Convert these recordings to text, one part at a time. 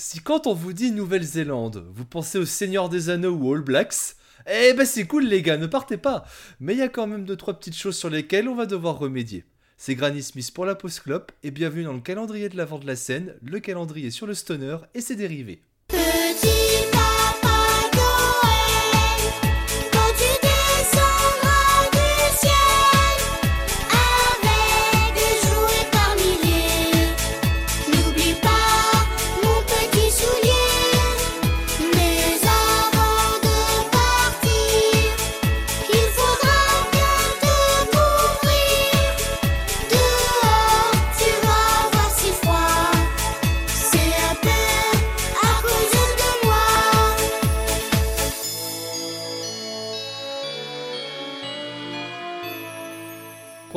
Si quand on vous dit Nouvelle-Zélande, vous pensez au Seigneur des Anneaux ou All Blacks, eh ben c'est cool les gars, ne partez pas. Mais il y a quand même deux trois petites choses sur lesquelles on va devoir remédier. C'est Granny Smith pour la post clope et bienvenue dans le calendrier de l'avant de la scène, le calendrier sur le stoner et ses dérivés.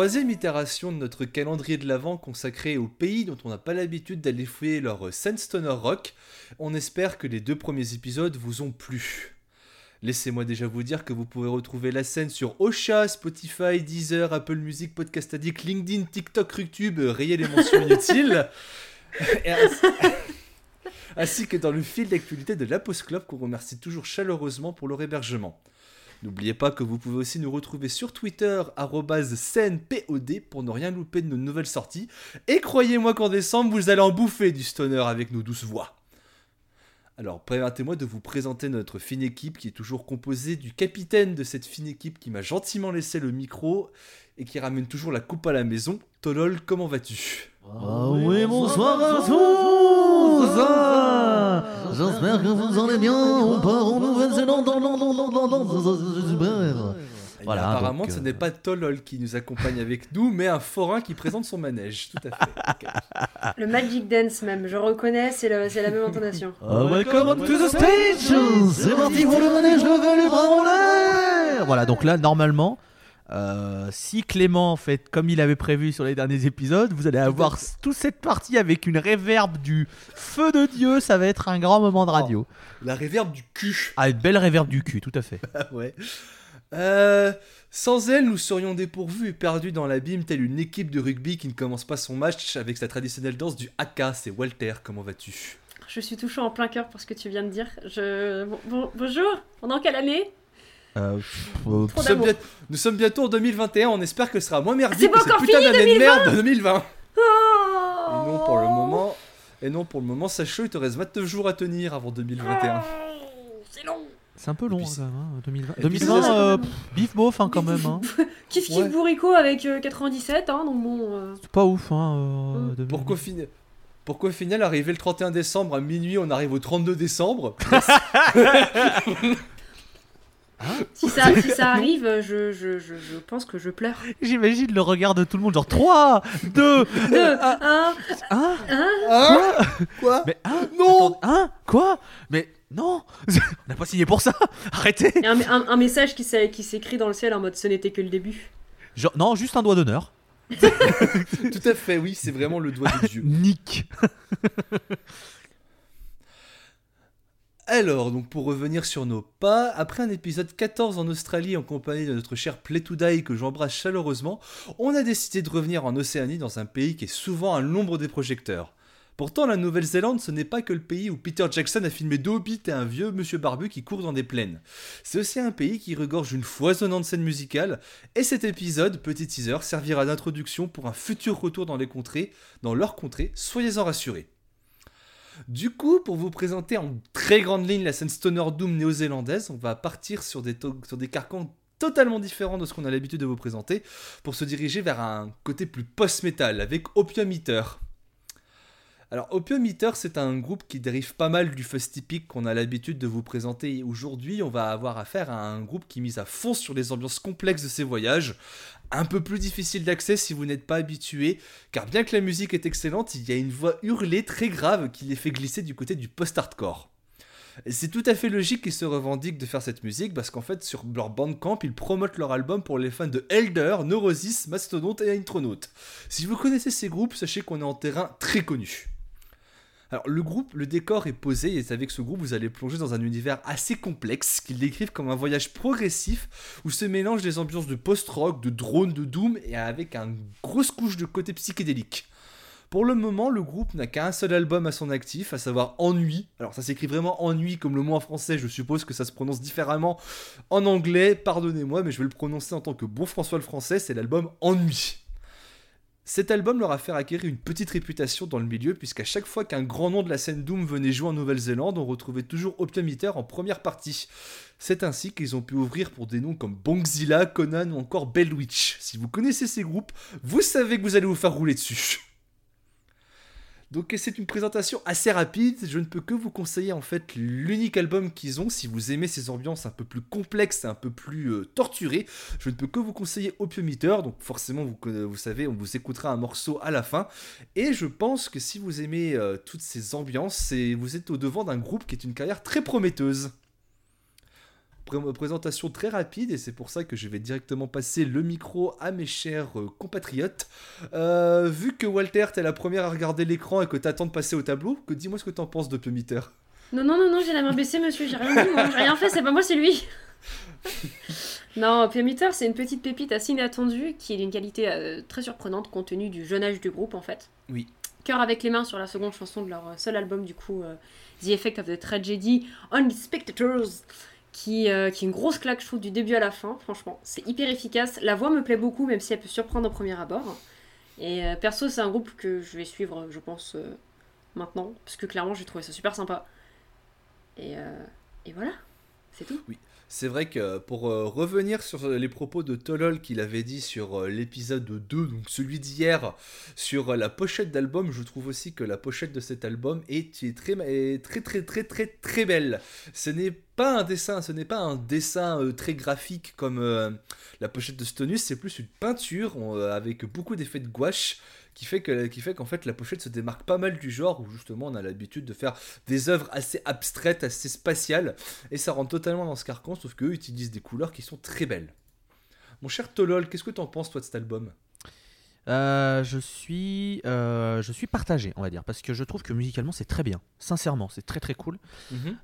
Troisième itération de notre calendrier de l'Avent consacré aux pays dont on n'a pas l'habitude d'aller fouiller leur scène stoner rock. On espère que les deux premiers épisodes vous ont plu. Laissez-moi déjà vous dire que vous pouvez retrouver la scène sur Ocha, Spotify, Deezer, Apple Music, Podcast Addict, LinkedIn, TikTok, euh, rayez les mentions inutiles. Ainsi, que dans le fil d'actualité de la Club qu'on remercie toujours chaleureusement pour leur hébergement. N'oubliez pas que vous pouvez aussi nous retrouver sur Twitter, scènepod, pour ne rien louper de nos nouvelles sorties. Et croyez-moi qu'en décembre, vous allez en bouffer du stoner avec nos douces voix. Alors, permettez-moi de vous présenter notre fine équipe qui est toujours composée du capitaine de cette fine équipe qui m'a gentiment laissé le micro et qui ramène toujours la coupe à la maison. Tolol, comment vas-tu? Ah oui, bonsoir à tous Ah, J'espère que vous allez bien. On part en Nouvelle-Zélande. dans- dans- dans- dans- dans- dans- dans- Super. Voilà, Apparemment, donc, ce euh, n'est pas Tolol qui nous accompagne avec nous, mais un forain qui présente son manège. Tout à fait. Le Magic Dance même, je reconnais, c'est le- c'est la même intonation. Ah, welcome to the stage C'est parti pour le manège, levez les bras en l'air Voilà, donc là, normalement, euh, si Clément fait comme il avait prévu sur les derniers épisodes, vous allez avoir toute cette partie avec une réverbe du feu de Dieu, ça va être un grand moment de radio. La réverbe du cul. Ah, une belle réverbe du cul, tout à fait. Ah ouais. Euh, sans elle, nous serions dépourvus et perdus dans l'abîme, telle une équipe de rugby qui ne commence pas son match avec sa traditionnelle danse du haka. C'est Walter, comment vas-tu? Je suis touchant en plein cœur pour ce que tu viens de dire. Je... bon- bon- bonjour, on est en quelle année? Euh, euh, nous sommes, nous bientôt en 2021, on espère que ce sera moins C'est merdique pas que cette encore putain d'année de merde de 2020. Oh Et non, pour le moment... Et non, pour le moment, sache-le, il te reste 29 jours à tenir avant 2021. C'est long c'est un peu long puis hein, c'est- quand même, hein, 2020. Et puis 2020, c'est- euh, pff, bif bof hein, quand même. Hein. Kiff kiff Ouais. bourrico avec euh, 97, hein, donc bon... euh, C'est pas ouf. Hein, euh, Mm. 2020. Pourquoi final... Pourquoi au final, arrivé le 31 décembre à minuit, on arrive au 32 décembre si, ça, si ça arrive, je, je, je, je pense que je pleure. J'imagine le regard de tout le monde, genre 3, 2, 2, 1, 1. Hein Quoi Mais hein Non Attends, Hein Quoi Mais non On n'a pas signé pour ça Arrêtez Et un, un- un message qui s'écrit dans le ciel en mode ce n'était que le début. Genre, Non, juste un doigt d'honneur. Tout à fait, oui, c'est vraiment le doigt de Dieu. Nick Alors, donc pour revenir sur nos pas, après un épisode 14 en Australie en compagnie de notre cher Play to que j'embrasse chaleureusement, on a décidé de revenir en Océanie dans un pays qui est souvent à l'ombre des projecteurs. Pourtant, la Nouvelle-Zélande, ce n'est pas que le pays où Peter Jackson a filmé deux et un vieux monsieur barbu qui court dans des plaines. C'est aussi un pays qui regorge d'une foisonnante scène musicale, et cet épisode, petit teaser, servira d'introduction pour un futur retour dans les contrées, dans leur contrée, soyez-en rassurés. Du coup, pour vous présenter en très grande ligne la scène Stoner Doom néo-zélandaise, on va partir sur des, carcans totalement différents de ce qu'on a l'habitude de vous présenter, pour se diriger vers un côté plus post-metal avec Opium Eater. Alors, Opium Eater, c'est un groupe qui dérive pas mal du fuzz typique qu'on a l'habitude de vous présenter. Aujourd'hui, on va avoir affaire à un groupe qui mise à fond sur les ambiances complexes de ses voyages. Un peu plus difficile d'accès si vous n'êtes pas habitué, car bien que la musique est excellente, il y a une voix hurlée très grave qui les fait glisser du côté du post-hardcore. C'est tout à fait logique qu'ils se revendiquent de faire cette musique parce qu'en fait sur leur bandcamp ils promotent leur album pour les fans de Elder, Neurosis, Mastodonte et Intronaut. Si vous connaissez ces groupes, sachez qu'on est en terrain très connu. Alors le groupe, le décor est posé et avec ce groupe vous allez plonger dans un univers assez complexe qu'ils décrivent comme un voyage progressif où se mélangent des ambiances de post-rock, de drone, de doom et avec une grosse couche de côté psychédélique. Pour le moment, le groupe n'a qu'un seul album à son actif, à savoir Ennui. Alors ça s'écrit vraiment Ennui comme le mot en français, je suppose que ça se prononce différemment en anglais, pardonnez-moi, mais je vais le prononcer en tant que bon François le français, c'est l'album Ennui. Cet album leur a fait acquérir une petite réputation dans le milieu, puisqu'à chaque fois qu'un grand nom de la scène Doom venait jouer en Nouvelle-Zélande, on retrouvait toujours Opium Eater en première partie. C'est ainsi qu'ils ont pu ouvrir pour des noms comme Bongzilla, Conan ou encore Bellwitch. Si vous connaissez ces groupes, vous savez que vous allez vous faire rouler dessus. Donc c'est une présentation assez rapide, je ne peux que vous conseiller en fait l'unique album qu'ils ont si vous aimez ces ambiances un peu plus complexes un peu plus euh, torturées. Je ne peux que vous conseiller Opium Eater, donc forcément vous, vous savez on vous écoutera un morceau à la fin. Et je pense que si vous aimez euh, toutes ces ambiances, vous êtes au devant d'un groupe qui est une carrière très prometteuse. Pré- présentation très rapide et c'est pour ça que je vais directement passer le micro à mes chers euh, compatriotes. Euh, vu que Walter, t'es la première à regarder l'écran et que t'attends de passer au tableau, que dis-moi ce que t'en penses de Meter. Non, non, non, non, j'ai la main baissée, monsieur, j'ai rien dit, j'ai rien fait, c'est pas moi, c'est lui. non, Piometer, c'est une petite pépite assez inattendue qui est d'une qualité euh, très surprenante compte tenu du jeune âge du groupe en fait. Oui. Cœur avec les mains sur la seconde chanson de leur seul album, du coup, The Effect of the Tragedy on the Spectators, qui, euh, qui est une grosse claque, je trouve, du début à la fin, franchement. C'est hyper efficace. La voix me plaît beaucoup, même si elle peut surprendre au premier abord. Et euh, perso, c'est un groupe que je vais suivre, je pense, euh, maintenant, parce que clairement, j'ai trouvé ça super sympa. Et, et voilà, c'est tout. C'est vrai que pour revenir sur les propos de Tolol qu'il avait dit sur l'épisode 2, donc celui d'hier, sur la pochette d'album, je trouve aussi que la pochette de cet album est, très, très très très très très belle. Ce n'est un dessin, ce n'est pas un dessin euh, très graphique comme euh, la pochette de Stonus, c'est plus une peinture euh, avec beaucoup d'effets de gouache qui fait que qui fait qu'en fait la pochette se démarque pas mal du genre où justement on a l'habitude de faire des œuvres assez abstraites, assez spatiales et ça rentre totalement dans ce carcan sauf qu'eux utilisent des couleurs qui sont très belles. Mon cher Tolol, qu'est-ce que t'en penses toi de cet album? Euh, je suis, euh, je suis partagé, on va dire, parce que je trouve que musicalement c'est très bien. Sincèrement, c'est très très cool.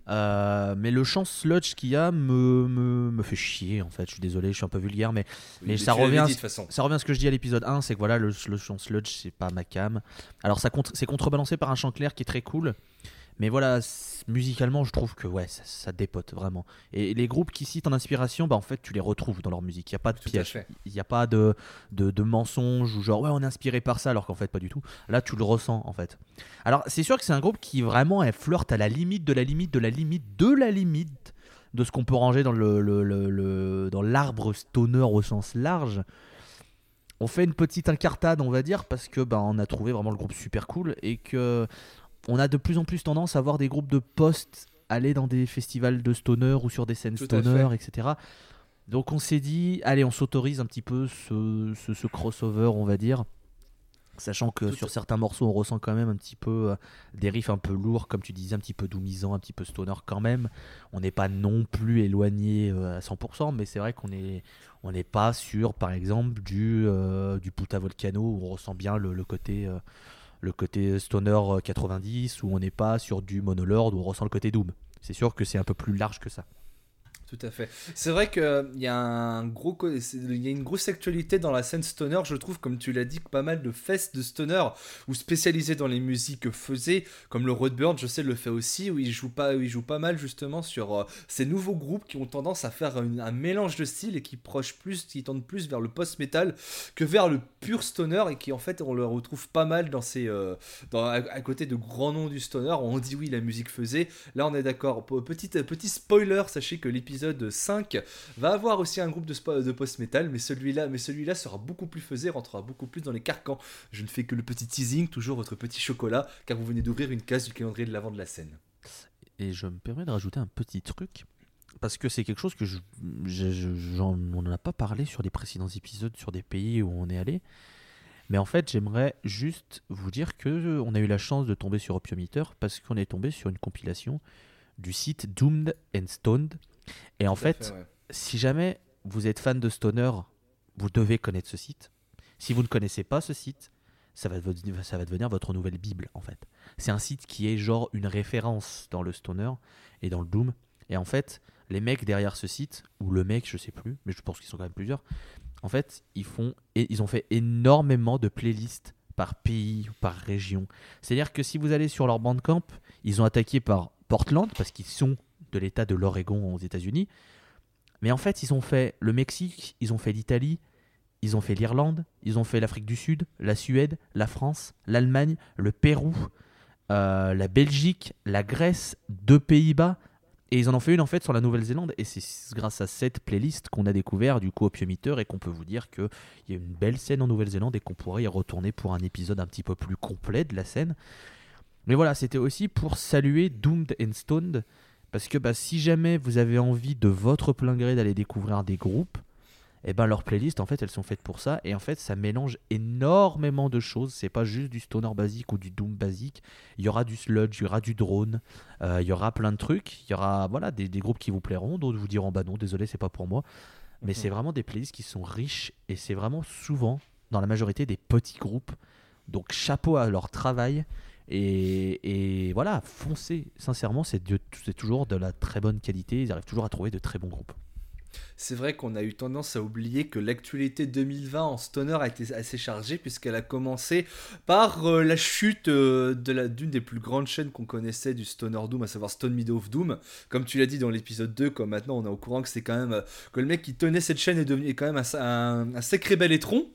Euh, mais le chant sludge qu'il y a me, me, me fait chier en fait. Je suis désolé, je suis un peu vulgaire, mais Mais ça revient- dit, façon. ça revient à ce que je dis à l'épisode 1, c'est que voilà, le, le chant sludge c'est pas ma cam. Alors ça c'est contrebalancé par un chant clair qui est très cool. Mais voilà, musicalement, je trouve que ouais, ça, ça dépote vraiment. Et les groupes qui citent en inspiration, bah en fait, tu les retrouves dans leur musique. Il n'y a pas de Tout piège. Il n'y a pas de, de, de mensonge ou genre ouais, on est inspiré par ça, alors qu'en fait, pas du tout. Là, tu le ressens en fait. Alors, c'est sûr que c'est un groupe qui vraiment elle flirte à la limite de la limite de la limite de la limite de ce qu'on peut ranger dans le, le- le- le- dans l'arbre stoner au sens large. On fait une petite incartade, on va dire, parce que ben on a trouvé vraiment le groupe super cool et que on a de plus en plus tendance à voir des groupes de post aller dans des festivals de stoner ou sur des scènes stoner, etc. Donc on s'est dit, allez, on s'autorise un petit peu ce, ce- ce crossover, on va dire. Sachant que Tout sur certains morceaux, on ressent quand même un petit peu euh, des riffs un peu lourds, comme tu disais, un petit peu doumisant, un petit peu stoner quand même. On n'est pas non plus éloigné euh, à 100%, mais c'est vrai qu'on est, on n'est pas sur, par exemple, du, euh, du Puta Volcano où on ressent bien le, le côté, le côté stoner euh, 90, où on n'est pas sur du Monolord où on ressent le côté Doom. C'est sûr que c'est un peu plus large que ça. Tout à fait. C'est vrai qu'il y, a y a une grosse actualité dans la scène stoner, je trouve, comme tu l'as dit, que pas mal de fests de stoner ou spécialisés dans les musiques faisaient, comme le Roadburn, je sais, le fait aussi, où il joue pas, il joue pas mal justement sur euh, ces nouveaux groupes qui ont tendance à faire un mélange de styles et qui proche plus, qui tendent plus vers le post-metal que vers le pur stoner et qui en fait on le retrouve pas mal dans ces, euh, à, côté de grands noms du stoner. On dit oui, la musique faisait. Là, on est d'accord. Petit spoiler, sachez que l'épisode 5 va avoir aussi un groupe de, post-metal, mais celui-là celui-là sera beaucoup plus faisé, rentrera beaucoup plus dans les carcans. Je ne fais que le petit teasing, toujours votre petit chocolat, car vous venez d'ouvrir une case du calendrier de l'avant de la scène. Et je me permets de rajouter un petit truc. Parce que c'est quelque chose que je, je- on n'en a pas parlé sur les précédents épisodes sur des pays où on est allé. Mais en fait, j'aimerais juste vous dire que on a eu la chance de tomber sur Opium Eater parce qu'on est tombé sur une compilation du site Doomed and Stoned. Et en fait, si jamais vous êtes fan de Stoner, vous devez connaître ce site. Si vous ne connaissez pas ce site, ça va, devenir- ça va devenir votre nouvelle Bible en fait. C'est un site qui est genre une référence dans le Stoner et dans le Doom. Et en fait, les mecs derrière ce site, ou le mec, je sais plus, mais je pense qu'ils sont quand même plusieurs, en fait, ils, font, et ils ont fait énormément de playlists par pays ou par région. C'est-à-dire que si vous allez sur leur bandcamp, ils ont attaqué par Portland parce qu'ils sont de l'État de l'Oregon aux États-Unis. Mais en fait, ils ont fait le Mexique, ils ont fait l'Italie, ils ont fait l'Irlande, ils ont fait l'Afrique du Sud, la Suède, la France, l'Allemagne, le Pérou, euh, la Belgique, la Grèce, deux Pays-Bas. Et ils en ont fait une en fait sur la Nouvelle-Zélande. Et c'est grâce à cette playlist qu'on a découvert du coup Opium Eater et qu'on peut vous dire qu'il y a une belle scène en Nouvelle-Zélande et qu'on pourrait y retourner pour un épisode un petit peu plus complet de la scène. Mais voilà, c'était aussi pour saluer Doomed and Stoned. Parce que bah, si jamais vous avez envie de votre plein gré d'aller découvrir des groupes, et ben leurs playlists en fait elles sont faites pour ça. Et en fait ça mélange énormément de choses. C'est pas juste du stoner basique ou du doom basique. Il y aura du sludge il y aura du drone euh, il y aura plein de trucs. Il y aura voilà des, des groupes qui vous plairont d'autres vous diront bah non désolé c'est pas pour moi. Mais Mhm. c'est vraiment des playlists qui sont riches et c'est vraiment souvent dans la majorité des petits groupes. Donc chapeau à leur travail et, voilà foncez sincèrement c'est toujours de la très bonne qualité ils arrivent toujours à trouver de très bons groupes C'est vrai qu'on a eu tendance à oublier que l'actualité 2020 en stoner a été assez chargée puisqu'elle a commencé par euh, la chute euh, de d'une des plus grandes chaînes qu'on connaissait du stoner doom, à savoir Stone Meadow of Doom. Comme tu l'as dit dans l'épisode 2, comme maintenant on est au courant que c'est quand même euh, que le mec qui tenait cette chaîne est devenu est quand même un, un- un sacré bel étron.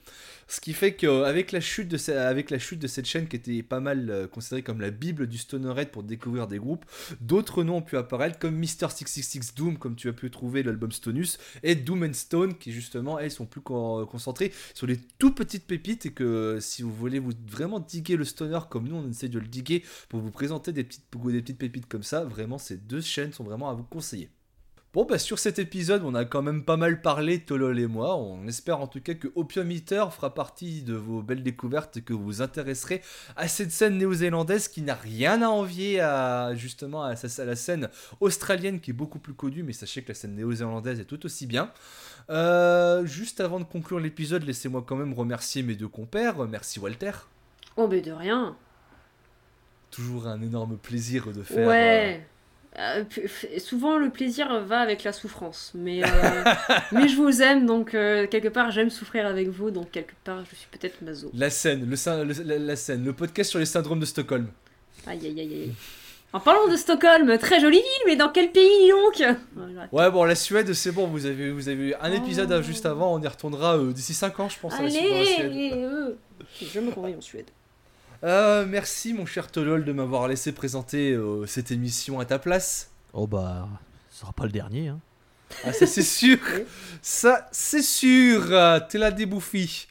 Ce qui fait qu'avec la, chute de avec la chute de cette chaîne qui était pas mal euh, considérée comme la bible du stonerhead pour découvrir des groupes, d'autres noms ont pu apparaître comme Mr. 666 Doom, comme tu as pu trouver l'album Stonus, et Doom and Stone, qui justement, elles, sont plus con- concentrées sur les tout petites pépites, et que euh, si vous voulez vous vraiment diguer le stoner comme nous, on essaie de le diguer pour vous présenter des des petites pépites comme ça, vraiment, ces deux chaînes sont vraiment à vous conseiller. Bon, bah sur cet épisode, on a quand même pas mal parlé, Tolol et moi. On espère en tout cas que Opium Eater fera partie de vos belles découvertes et que vous vous intéresserez à cette scène néo-zélandaise qui n'a rien à envier à justement à, la scène australienne qui est beaucoup plus connue, mais sachez que la scène néo-zélandaise est tout aussi bien. Euh, juste avant de conclure l'épisode, laissez-moi quand même remercier mes deux compères. Merci Walter. Oh, mais de rien. Toujours un énorme plaisir de faire. Ouais. Euh, f- souvent, le plaisir va avec la souffrance. Mais, euh, mais je vous aime, donc euh, quelque part, j'aime souffrir avec vous. Donc, quelque part, je suis peut-être maso. euh, La scène, le, la, la scène, le podcast sur les syndromes de Stockholm. Aïe, aïe, aïe, aïe. En parlant de Stockholm, très jolie ville, mais dans quel pays donc? Ouais, bon, la Suède, c'est bon, vous avez, vous avez eu un épisode Oh. juste avant, on y retournera euh, d'ici 5 ans, je pense, à la Suède. euh, je me convainc en Suède. Euh, merci, mon cher Tolol, de m'avoir laissé présenter euh, cette émission à ta place. oh bah ce sera pas le dernier hein. Ah, ça, c'est sûr. Ça, c'est sûr. euh, T'es la débouffi.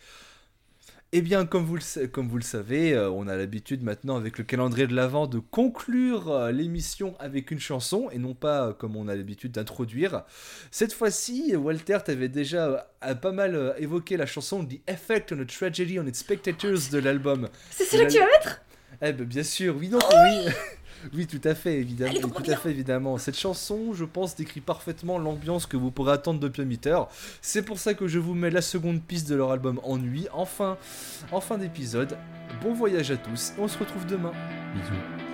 Eh bien, comme vous le, sa- comme vous le savez, euh, on a l'habitude maintenant avec le calendrier de l'Avent de conclure euh, l'émission avec une chanson et non pas euh, comme on a l'habitude d'introduire. Cette fois-ci, Walter, t'avais déjà pas mal évoqué la chanson The Effect on a Tragedy on its Spectators de l'album. C'est celle-là que tu vas mettre? Eh ben bien sûr, oui, non, oui. Oui, tout à fait, évidemment. Elle est trop Tout bien. à fait, évidemment. Cette chanson, je pense, décrit parfaitement l'ambiance que vous pourrez attendre de Piamiteur. C'est pour ça que je vous mets la seconde piste de leur album Ennui. Enfin, en fin d'épisode. Bon voyage à tous. Et on se retrouve demain. bisous